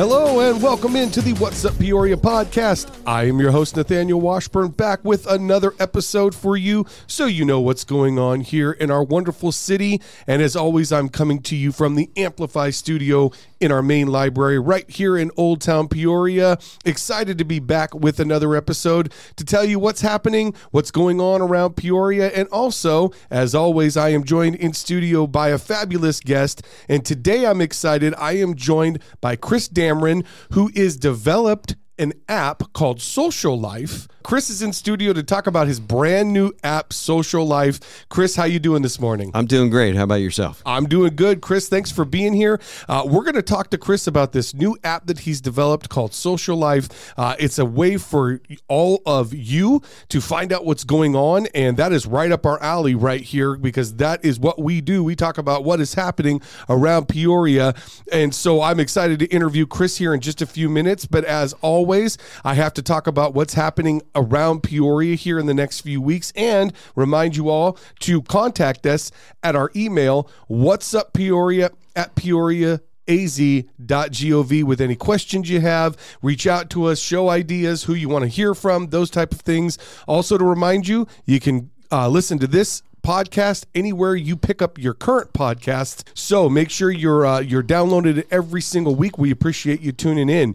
Hello and welcome into the What's Up Peoria podcast. I am your host, Nathaniel Washburn, back with another episode for you so you know what's going on here in our wonderful city. And as always, I'm coming to you from the Amplify studio in our main library right here in Old Town Peoria. Excited to be back with another episode to tell you what's happening, what's going on around Peoria, and also, as always, I am joined in studio by a fabulous guest. And today I'm excited. I am joined by Chris Damron, who is developed an app called Socialyfe. Chris is in studio to talk about his brand new app, Social Life. Chris, how you doing this morning? I'm doing great. How about yourself? I'm doing good. Chris, thanks for being here. Uh, we're going to talk to Chris about this new app that he's developed called Socialyfe. Uh, it's a way for all of you to find out what's going on, and that is right up our alley right here because that is what we do. We talk about what is happening around Peoria, and so I'm excited to interview Chris here in just a few minutes. But as always, I have to talk about what's happening around Peoria here in the next few weeks and remind you all to contact us at our email, what's up Peoria at Peoria az.gov with any questions you have. Reach out to us show ideas who you want to hear from those type of things. Also to remind you you can uh, listen to this podcast anywhere you pick up your current podcasts. So make sure you're uh, you're downloaded every single week. We appreciate you tuning in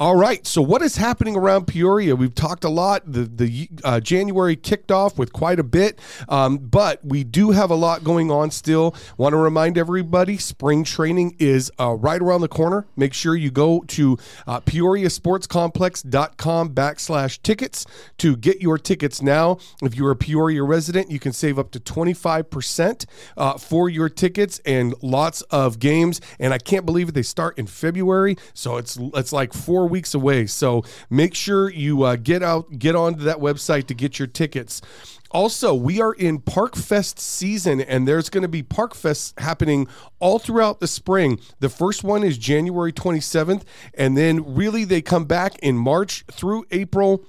all right. So, what is happening around Peoria? We've talked a lot. The the uh, January kicked off with quite a bit, um, but we do have a lot going on still. Want to remind everybody, spring training is uh, right around the corner. Make sure you go to uh, PeoriaSportsComplex.com backslash tickets to get your tickets now. If you're a Peoria resident, you can save up to twenty five percent uh, for your tickets and lots of games. And I can't believe it. They start in February, so it's it's like four weeks away. So make sure you uh, get out, get onto that website to get your tickets. Also, we are in Park Fest season, and there's going to be Park Fest happening all throughout the spring. The first one is January 27th, and then really they come back in March through April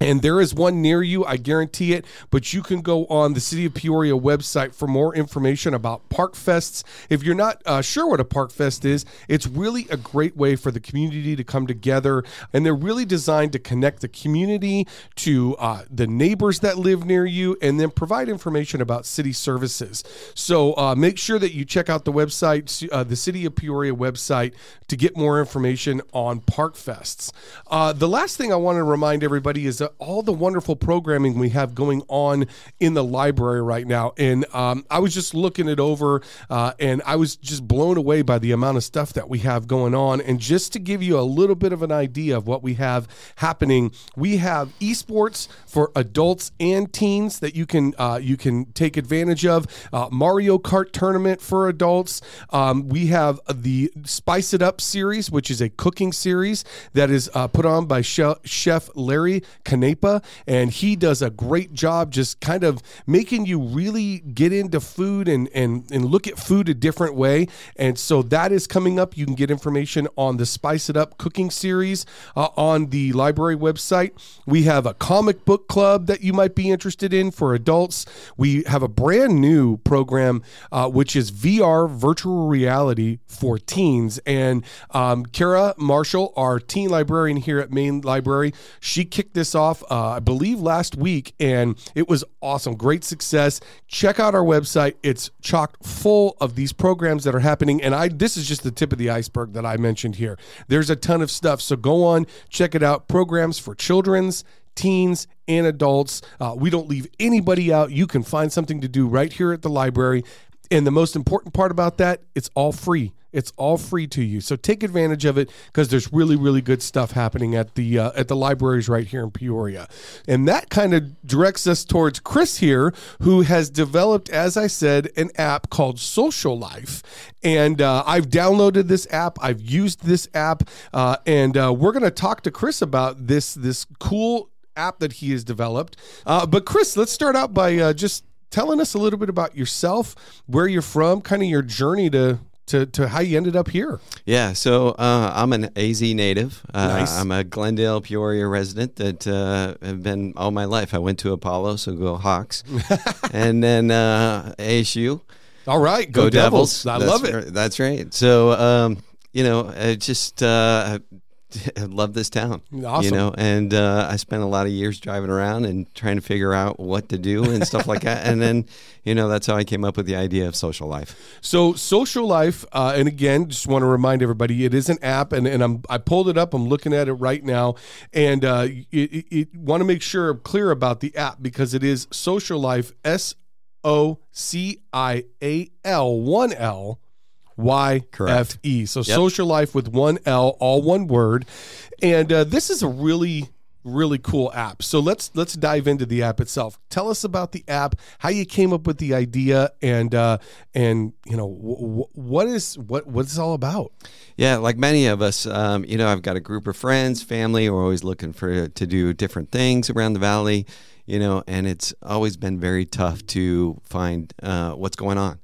and there is one near you, I guarantee it. But you can go on the City of Peoria website for more information about Park Fests. If you're not uh, sure what a Park Fest is, it's really a great way for the community to come together. And they're really designed to connect the community to uh, the neighbors that live near you and then provide information about city services. So uh, make sure that you check out the website, uh, the City of Peoria website, to get more information on Park Fests. Uh, the last thing I want to remind everybody is all the wonderful programming we have going on in the library right now. And um, I was just looking it over, uh, and I was just blown away by the amount of stuff that we have going on. And just to give you a little bit of an idea of what we have happening, we have esports for adults and teens that you can uh, you can take advantage of. Uh, Mario Kart tournament for adults. Um, we have the Spice It Up series, which is a cooking series that is uh, put on by Chef Larry. Canepa, and he does a great job just kind of making you really get into food and and and look at food a different way. And so that is coming up. You can get information on the Spice It Up cooking series uh, on the library website. We have a comic book club that you might be interested in for adults. We have a brand new program uh, which is VR virtual reality for teens. And um, Kara Marshall, our teen librarian here at Main Library, she kicked this off off, uh, I believe, last week, and it was awesome. Great success. Check out our website. It's chock full of these programs that are happening. And I this is just the tip of the iceberg that I mentioned here. There's a ton of stuff. So go on, check it out. Programs for children's teens and adults. Uh, we don't leave anybody out. You can find something to do right here at the library. And the most important part about that, it's all free. It's all free to you. So take advantage of it because there's really, really good stuff happening at the uh, at the libraries right here in Peoria. And that kind of directs us towards Chris here, who has developed, as I said, an app called Socialyfe. And uh, I've downloaded this app. I've used this app, uh, and uh, we're going to talk to Chris about this this cool app that he has developed. Uh, but Chris, let's start out by uh, just telling us a little bit about yourself, where you're from, kind of your journey to to, to how you ended up here. Yeah, so uh, I'm an AZ native. Uh, nice. I'm a Glendale, Peoria resident that uh, have been all my life. I went to Apollo, so go Hawks, and then uh, ASU. All right, go, go Devils. Devils. I that's love it. Right, that's right. So um, you know, just uh, love this town. Awesome. You know, and uh, I spent a lot of years driving around and trying to figure out what to do and stuff like that. And then, you know, that's how I came up with the idea of Socialyfe. So Socialyfe, uh, and again, just want to remind everybody, it is an app, and, and I'm I pulled it up. I'm looking at it right now, and uh, it, it, want to make sure I'm clear about the app because it is Socialyfe. S O C I A L one L Y F E. So yep. Socialyfe with one L, all one word. And uh, this is a really really cool app. So let's let's dive into the app itself. Tell us about the app, how you came up with the idea, and uh, and you know w- w- what is what what's all about. Yeah, like many of us, um, you know, I've got a group of friends, family. We're always looking for to do different things around the valley, you know, and it's always been very tough to find uh, what's going on.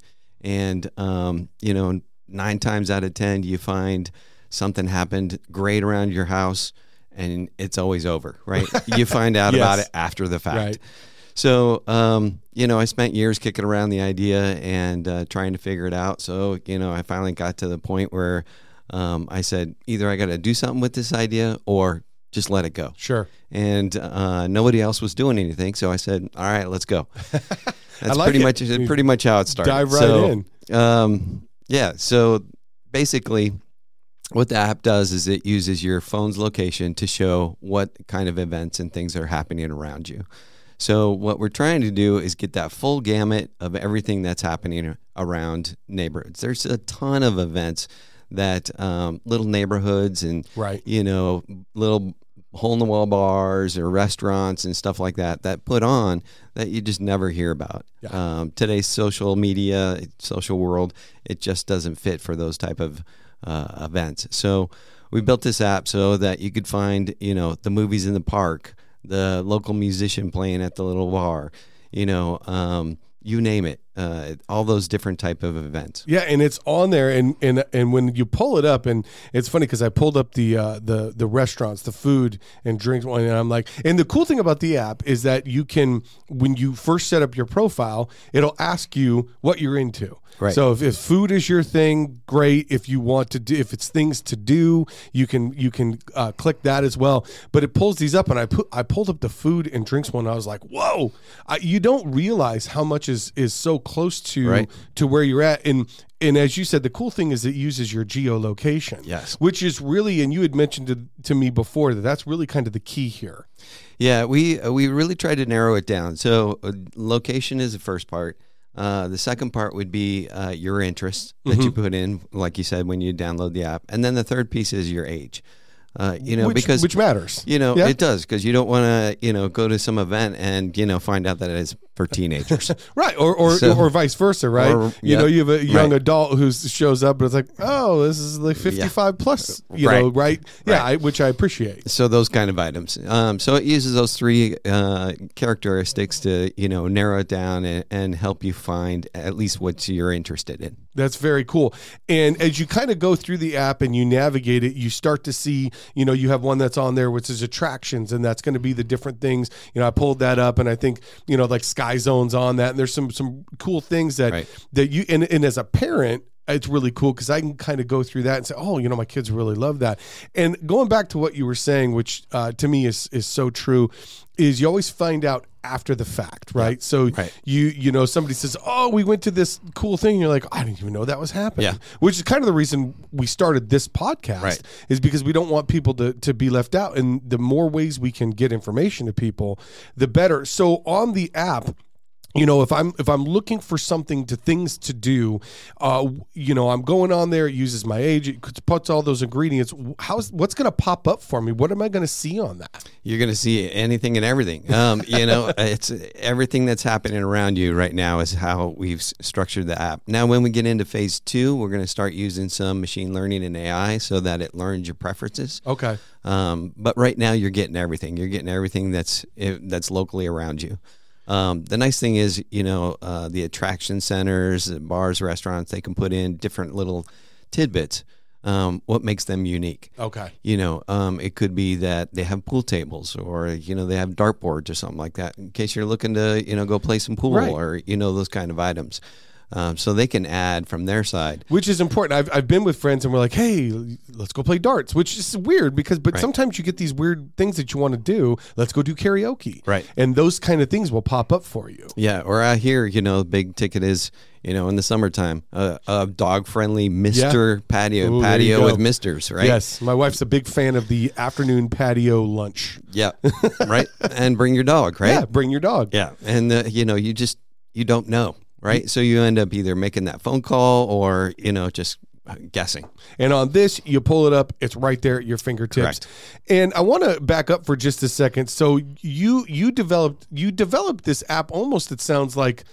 And um, you know, nine times out of ten, you find something happened great around your house, and it's always over. Right? you find out yes. about it after the fact. Right. So, um, you know, I spent years kicking around the idea and uh, trying to figure it out. So, you know, I finally got to the point where um, I said, either I got to do something with this idea or just let it go. Sure. And uh, nobody else was doing anything, so I said, "All right, let's go." That's like pretty it. much pretty much how it started. Dive right so, in. Um, yeah. So basically, what the app does is it uses your phone's location to show what kind of events and things are happening around you. So what we're trying to do is get that full gamut of everything that's happening around neighborhoods. There's a ton of events that um, little neighborhoods and right. you know little hole in the wall bars or restaurants and stuff like that that put on that you just never hear about. Yeah. Um, today's social media, social world, it just doesn't fit for those type of uh, events. So we built this app so that you could find, you know, the movies in the park, the local musician playing at the little bar, you know, um, you name it uh, all those different type of events yeah and it's on there and and and when you pull it up and it's funny because i pulled up the uh, the the restaurants the food and drinks one and i'm like and the cool thing about the app is that you can when you first set up your profile it'll ask you what you're into Right. So if, if food is your thing, great. If you want to do, if it's things to do, you can you can uh, click that as well. But it pulls these up, and I put I pulled up the food and drinks one. I was like, whoa! I, you don't realize how much is is so close to right. to where you're at, and and as you said, the cool thing is it uses your geolocation. Yes. Which is really, and you had mentioned to, to me before that that's really kind of the key here. Yeah, we uh, we really tried to narrow it down. So uh, location is the first part. Uh, the second part would be uh, your interest that mm-hmm. you put in, like you said, when you download the app, and then the third piece is your age. Uh, you know, which, because which matters. You know, yeah. it does because you don't want to, you know, go to some event and you know find out that it's for teenagers, right? Or or, so, or vice versa, right? Or, you know, you have a young right. adult who shows up, but it's like, oh, this is like fifty-five yeah. plus, you right. know, right? Yeah, right. I, which I appreciate. So those kind of items. Um, so it uses those three uh, characteristics to you know narrow it down and, and help you find at least what you're interested in. That's very cool. And as you kind of go through the app and you navigate it, you start to see, you know, you have one that's on there which is attractions, and that's going to be the different things. You know, I pulled that up, and I think, you know, like Sky Zones on that, and there's some some cool things that right. that you and, and as a parent, it's really cool because I can kind of go through that and say, oh, you know, my kids really love that. And going back to what you were saying, which uh, to me is is so true, is you always find out after the fact, right? Yeah, so right. you you know somebody says, "Oh, we went to this cool thing." And you're like, "I didn't even know that was happening." Yeah. Which is kind of the reason we started this podcast right. is because we don't want people to to be left out and the more ways we can get information to people, the better. So on the app, you know if i'm if i'm looking for something to things to do uh you know i'm going on there it uses my age it puts all those ingredients how's what's going to pop up for me? What am i going to see on that? You're going to see anything and everything. Um you know it's everything that's happening around you right now is how we've structured the app. Now when we get into phase two we're going to start using some machine learning and ai so that it learns your preferences. Okay. Um, but right now you're getting everything. You're getting everything that's eh, that's locally around you um, the nice thing is, you know, uh, the attraction centers, bars, restaurants, they can put in different little tidbits. Um, what makes them unique? Okay. You know, um, it could be that they have pool tables, or you know, they have dartboards or something like that, in case you're looking to, you know, go play some pool, right. or you know, those kind of items. Um, so they can add from their side. which is important. I've, I've been with friends and we're like, hey, let's go play darts, which is weird because, but Right. sometimes you get these weird things that you want to do. Let's go do karaoke. Right. And those kind of things will pop up for you. Yeah, or I hear you know big ticket is you know in the summertime a, a dog friendly Mister patio Ooh, patio with Misters right. Yes. My wife's a big fan of the afternoon patio lunch. Yeah. right. And bring your dog. Right. Yeah. Bring your dog. Yeah, and uh, you know, you just you don't know, right? So you end up either making that phone call or you know just guessing. And on this, you pull it up, it's right there at your fingertips. Correct. And I want to back up for just a second. So you you developed you developed this app almost it sounds like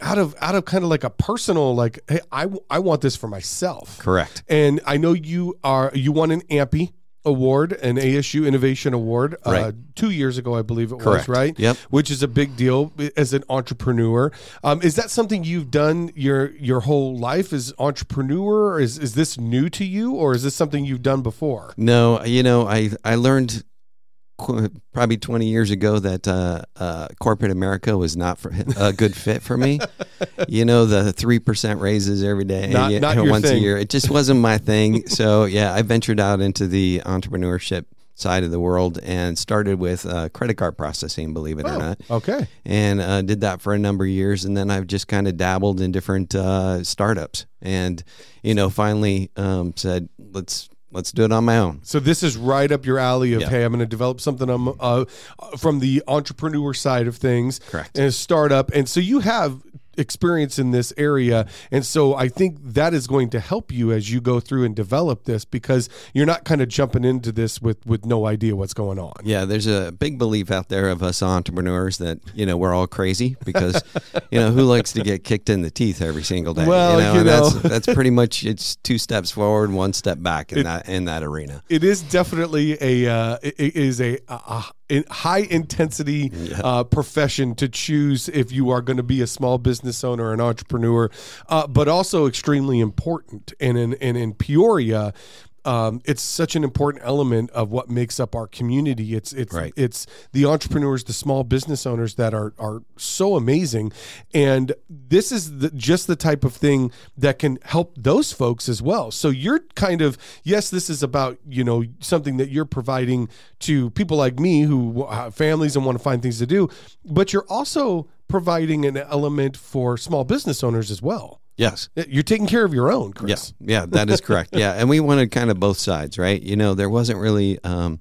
out of out of kind of like a personal like hey I I want this for myself. Correct. And I know you are you want an AMPI award, an ASU Innovation Award, uh, two years ago, I believe it Correct. was, right? Yep. Which is a big deal as an entrepreneur. Um, is that something you've done your your whole life as entrepreneur? Is is this new to you, or is this something you've done before? No, you know, I I learned probably 20 years ago that uh, uh, corporate America was not for, a good fit for me. you know, the 3% raises every day, Not- you not once thing. a year. It just wasn't my thing. So, yeah, I ventured out into the entrepreneurship side of the world and started with uh, credit card processing, believe it or not. Okay. and uh, did that for a number of years and then i've just kind of dabbled in different uh, startups and you know finally um, said let's let's do it on my own So this is right up your alley of Yeah. hey, I'm going to develop something um, uh, from the entrepreneur side of things, Correct. and a startup. And so you have experience in this area, and so I think that is going to help you as you go through and develop this because you're not kind of jumping into this with with no idea what's going on. yeah there's a big belief out there of us entrepreneurs that you know we're all crazy because you know who likes to get kicked in the teeth every single day Well, you know, you know. that's that's pretty much it's two steps forward one step back in that in that arena It is definitely a uh, it it is a, a, a high intensity uh, profession to choose if you are going to be a small business owner, an entrepreneur, uh, but also extremely important. And in and in Peoria. Um, it's such an important element of what makes up our community. It's it's Right. it's the entrepreneurs, the small business owners that are are so amazing, and this is the, just the type of thing that can help those folks as well. So you're kind of yes, this is about you know something that you're providing to people like me who have families and want to find things to do, but you're also providing an element for small business owners as well. Yes You're taking care of your own, Chris. yeah, yeah that is correct. Yeah, and we wanted kind of both sides, right? You know, there wasn't really um,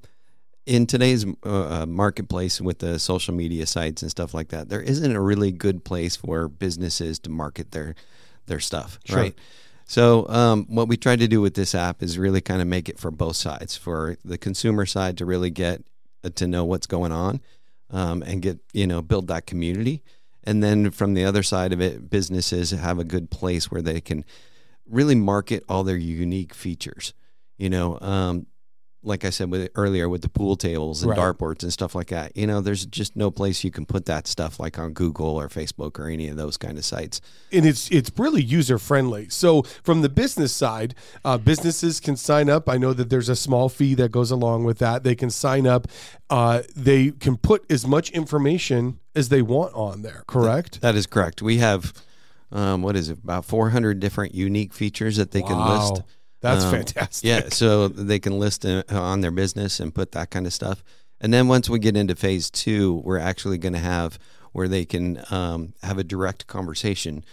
in today's uh, uh, marketplace with the social media sites and stuff like that. There isn't a really good place for businesses to market their their stuff, right? So, um, what we tried to do with this app is really kind of make it for both sides, for the consumer side to really get uh, to know what's going on um, and get you know build that community, and then from the other side of it, businesses have a good place where they can really market all their unique features. You know, um, like I said with earlier with the pool tables and Right. dartboards and stuff like that. You know, there's just no place you can put that stuff like on Google or Facebook or any of those kind of sites. and it's it's really user friendly. So from the business side, uh, businesses can sign up. I know that there's a small fee that goes along with that. They can sign up. Uh, they can put as much information as they want on there. Correct. That is correct. We have um, what is it about 400 different unique features that they can list. That's Um, fantastic. Yeah, so they can list it on their business and put that kind of stuff. And then once we get into phase two, we're actually going to have where they can um, have a direct conversation.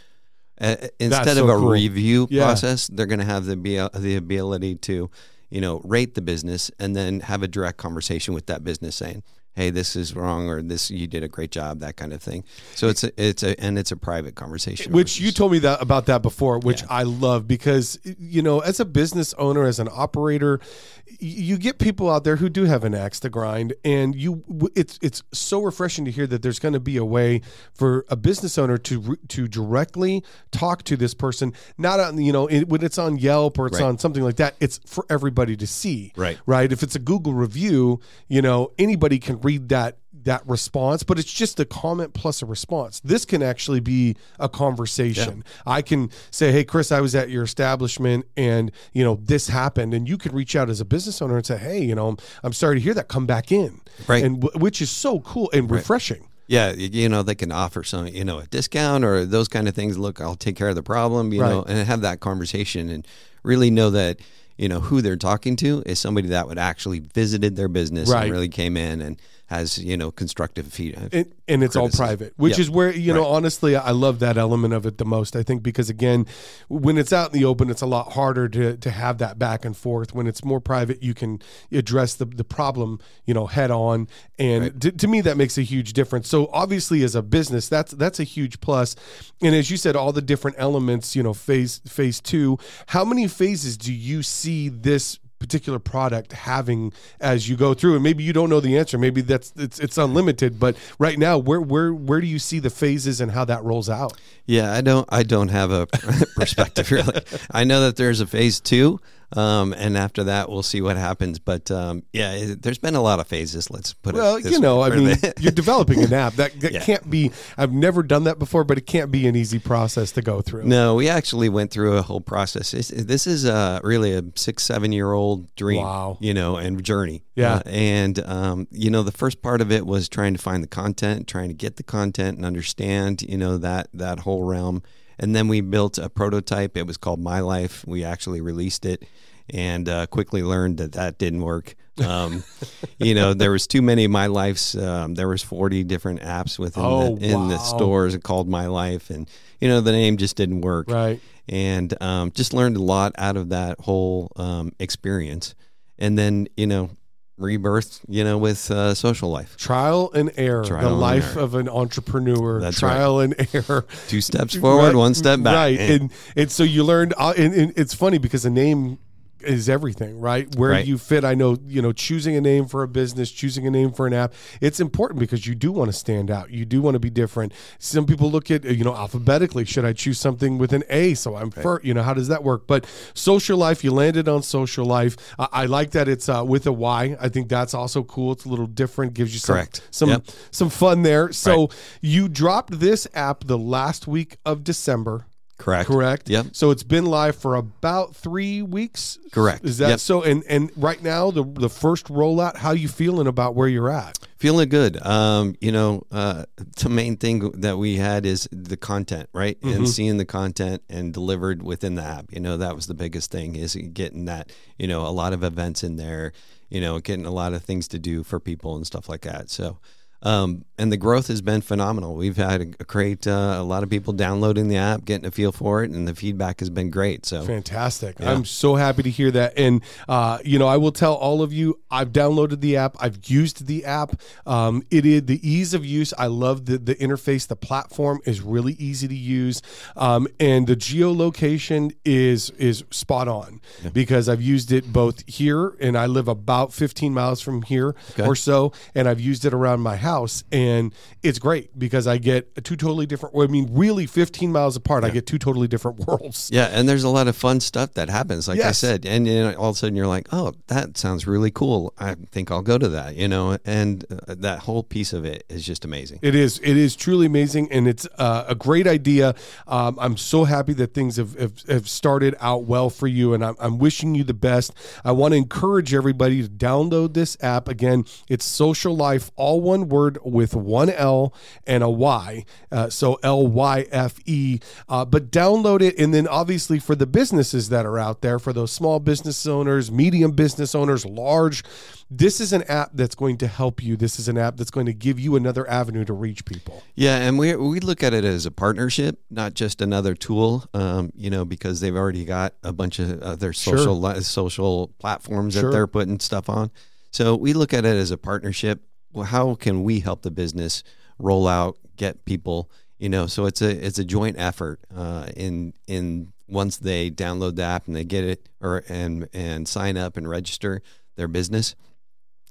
Uh, instead so of a cool. review Yeah. process, they're going to have the be- the ability to, you know, rate the business and then have a direct conversation with that business saying, "Hey, this is wrong," or "This you did a great job," that kind of thing. So it's a, it's a and it's a private conversation. which you told me that about that before which i love because you know as a business owner as an operator you get people out there who do have an axe to grind and you it's it's so refreshing to hear that there's going to be a way for a business owner to to directly talk to this person not on you know it, when it's on Yelp or it's Right. on something like that it's for everybody to see Right. right if it's a Google review you know anybody can read that that response, but it's just a comment plus a response. This can actually be a conversation. I can say, "Hey, Chris, I was at your establishment, and you know this happened," and you can reach out as a business owner and say, "Hey, you know, I'm, I'm sorry to hear that. Come back in." Right. and w- which is so cool and refreshing. Yeah, y- you know, they can offer some, you know, a discount or those kind of things. Look, I'll take care of the problem, you know, and have that conversation and really know that, you know, who they're talking to is somebody that would actually visited their business Right. and really came in and has, you know, constructive feedback. Uh, and, and it's all private, which Yep. is where you know Right. honestly I love that element of it the most. I think because again, when it's out in the open, it's a lot harder to to have that back and forth. When it's more private, you can address the the problem you know head on, and to, to me that makes a huge difference. So obviously, as a business, that's that's a huge plus. And as you said, all the different elements, you know, phase phase two. How many phases do you see this? Particular product having as you go through and maybe you don't know the answer maybe that's it's it's unlimited but right now where where where do you see the phases and how that rolls out Yeah, I don't. I don't have a perspective really. I know that there's a phase two, um, and after that, we'll see what happens. But um, yeah, it, there's been a lot of phases. Let's put well it. this you know i mean you're developing an app that, that Yeah. can't be i've never done that before but it can't be an easy process to go through No, we actually went through a whole process. This, this is uh, really a six, seven year old dream, Wow. you know, and journey. Yeah. Uh, and, um, you know, the first part of it was trying to find the content, trying to get the content and understand, you know, that, that whole realm. And then we built a prototype. It was called My Life. We actually released it and uh, quickly learned that that didn't work. Um, you know, there was too many My Lives. Um, there was 40 different apps within Oh, the, in the stores called My Life. And, you know, the name just didn't work right and um, just learned a lot out of that whole um, experience. And then, you know, rebirth, you know, with uh, Socialyfe. trial and error Trial the and life error. of an entrepreneur That's trial and error Two steps forward, Right, one step back. Right, And- and and so you learned, uh, and, and it's funny because the name is everything, right? Where Right. you fit. I know, you know, choosing a name for a business, choosing a name for an app, it's important because you do want to stand out. You do want to be different. Some people look at, you know, alphabetically. Should I choose something with an A? So I'm for, You know, how does that work? But Socialyfe, you landed on Socialyfe. I, I like that it's uh, with a Y. I think that's also cool. It's a little different. Gives you some Correct. some Yep. some fun there. So you dropped this app the last week of December. Correct. Correct. Yep. So it's been live for about three weeks. Correct. Is that Yep. so? And and right now the the first rollout. How you feeling about where you're at? Feeling good. Um, you know, uh, the main thing that we had is the content, right? Mm-hmm. And seeing the content and delivered within the app. You know, that was the biggest thing is getting that, you know, a lot of events in there, you know, getting a lot of things to do for people and stuff like that. So, um, and the growth has been phenomenal. We've had a great, uh, a lot of people downloading the app, getting a feel for it, and the feedback has been great. So, Fantastic. I'm so happy to hear that. And, uh, you know, I will tell all of you, I've downloaded the app. I've used the app. Um, it is the ease of use. I love the, the interface. The platform is really easy to use. Um, and the geolocation is, is spot on because I've used it both here and I live about 15 miles from here Okay. or so. And I've used it around my house and it's great because I get two totally different, I mean, really 15 miles apart, I get two totally different worlds. Yeah, and there's a lot of fun stuff that happens, like I said, and you know, all of a sudden you're like, "Oh, that sounds really cool. I think I'll go to that." You know, and uh, that whole piece of it is just amazing. It is. It is truly amazing, and it's uh, a great idea. Um, I'm so happy that things have, have, have started out well for you, and I'm, I'm wishing you the best. I want to encourage everybody to download this app. Again, it's Socialyfe, all one word with one L and a Y. Uh, so L Y F E. Uh, but download it, and then obviously for the businesses that are out there, for those small business owners, medium business owners, large, this is an app that's going to help you. This is an app that's going to give you another avenue to reach people. Yeah, and we we look at it as a partnership, not just another tool. Um, you know, because they've already got a bunch of other Sure. social li- social platforms Sure. that they're putting stuff on. So we look at it as a partnership. Well, how can we help the business roll out, get people? You know, so it's a it's a joint effort. Uh, in in once they download the app and they get it, or and and sign up and register their business,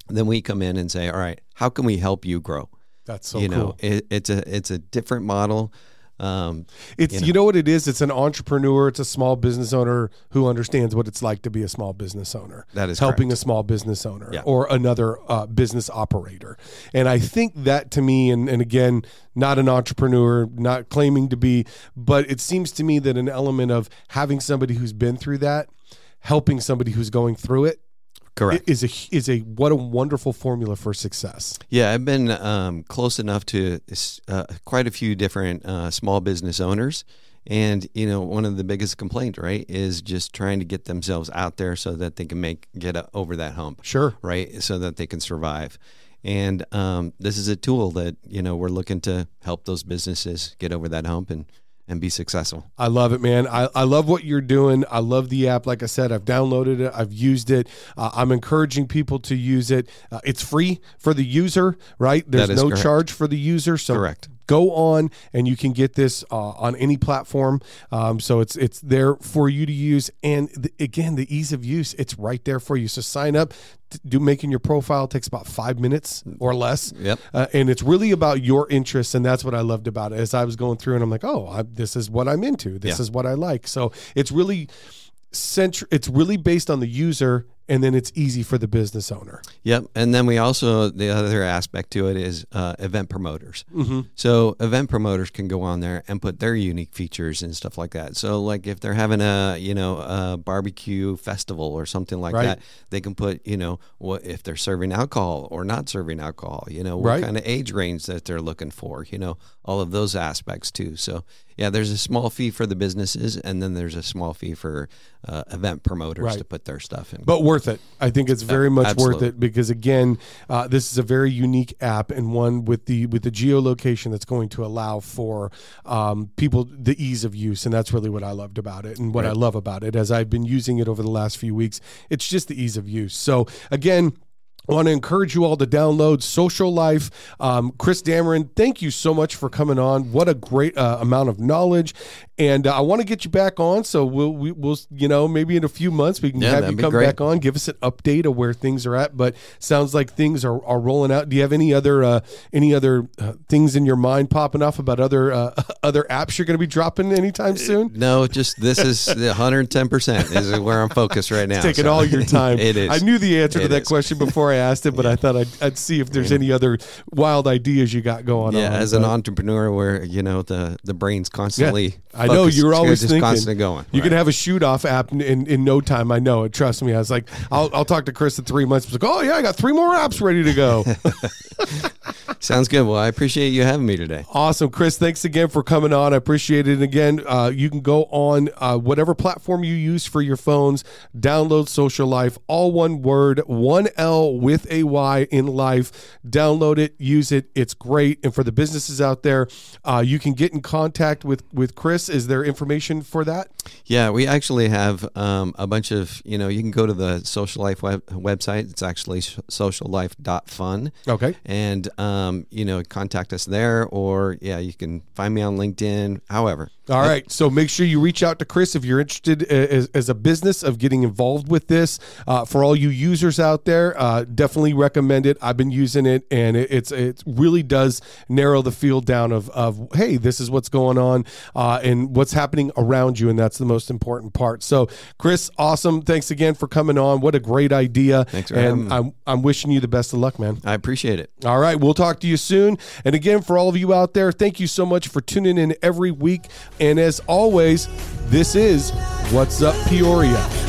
then we come in and say, all right, how can we help you grow? That's so you cool. know it, it's a it's a different model um, It's you know. what it is. It's an entrepreneur. It's a small business owner who understands what it's like to be a small business owner. That is helping correct. a small business owner Yeah. or another uh, business operator. And I think that to me, and, and again, not an entrepreneur, not claiming to be, but it seems to me that an element of having somebody who's been through that, helping somebody who's going through it, Correct. is a is a what a wonderful formula for success. Yeah, I've been um, close enough to uh, quite a few different uh, small business owners. And you know, one of the biggest complaints, right, is just trying to get themselves out there so that they can make get over that hump. Sure. Right, so that they can survive. And um, this is a tool that you know we're looking to help those businesses get over that hump and and be successful. I love it, man. I, I love what you're doing. I love the app. Like I said, I've downloaded it, I've used it. Uh, I'm encouraging people to use it. Uh, it's free for the user, right? There's no correct. charge for the user. So Correct. Go on and you can get this uh, on any platform. Um, so it's it's there for you to use. And the, again, the ease of use, it's right there for you. So sign up. Do making your profile takes about five minutes or less. Yep. Uh, and it's really about your interests, and that's what I loved about it. As I was going through, and I'm like, oh, I, this is what I'm into. This Yeah. is what I like. So it's really centr- It's really based on the user, and then it's easy for the business owner. Yep. And then we also the other aspect to it is uh, event promoters. Mm-hmm. So event promoters can go on there and put their unique features and stuff like that. So like if they're having a you know a barbecue festival or something like Right. that, they can put you know what if they're serving alcohol or not serving alcohol. You know what Right. kind of age range that they're looking for. You know all of those aspects too. So yeah, there's a small fee for the businesses, and then there's a small fee for uh, event promoters Right. to put their stuff in. But worth it. I think it's very much worth it because again, uh, this is a very unique app and one with the with the geolocation that's going to allow for um, people the ease of use, and that's really what I loved about it and what I love about it. As I've been using it over the last few weeks, it's just the ease of use. So again. I want to encourage you all to download Socialyfe. Um, Chris Damron, thank you so much for coming on. What a great uh, amount of knowledge, and uh, I want to get you back on. So we'll we, we'll you know maybe in a few months we can Yeah, have you come back on, give us an update of where things are at. But sounds like things are, are rolling out. Do you have any other uh, any other uh, things in your mind popping off about other uh, other apps you're going to be dropping anytime soon? No, just this is 110 percent is where I'm focused right now. Taking so- all your time. it is. I knew the answer to It that is. question before I asked it, but I thought I'd, I'd see if there's any other wild ideas you got going Yeah, on. as an but- entrepreneur, where you know the the brain's constantly. I know you're always just thinking constantly going. You right. can have a shoot off app in, in, in no time. I know it. Trust me. I was like, I'll, I'll talk to Chris in three months. He's like, oh yeah, I got three more apps ready to go. Sounds good. Well, I appreciate you having me today. Awesome, Chris. Thanks again for coming on. I appreciate it. And again, uh, you can go on uh, whatever platform you use for your phones. Download Socialyfe, all one word, one L with a Y in life. Download it, use it. It's great. And for the businesses out there, uh, you can get in contact with with Chris. Is there information for that? Yeah, we actually have um, a bunch of you know you can go to the Socialyfe web, website. It's actually socialyfe.fun. Okay. and um, you know contact us there or yeah you can find me on linkedin however All right. So make sure you reach out to Chris if you're interested uh, as, as a business of getting involved with this. Uh, for all you users out there, uh, definitely recommend it. I've been using it, and it, it's it really does narrow the field down of of hey, this is what's going on uh, and what's happening around you, and that's the most important part. So, Chris, awesome. Thanks again for coming on. What a great idea. Thanks for having and. I'm I'm wishing you the best of luck, man. i appreciate it All right, we'll talk to you soon. And again, for all of you out there, thank you so much for tuning in every week. And as always, this is What's Up Peoria.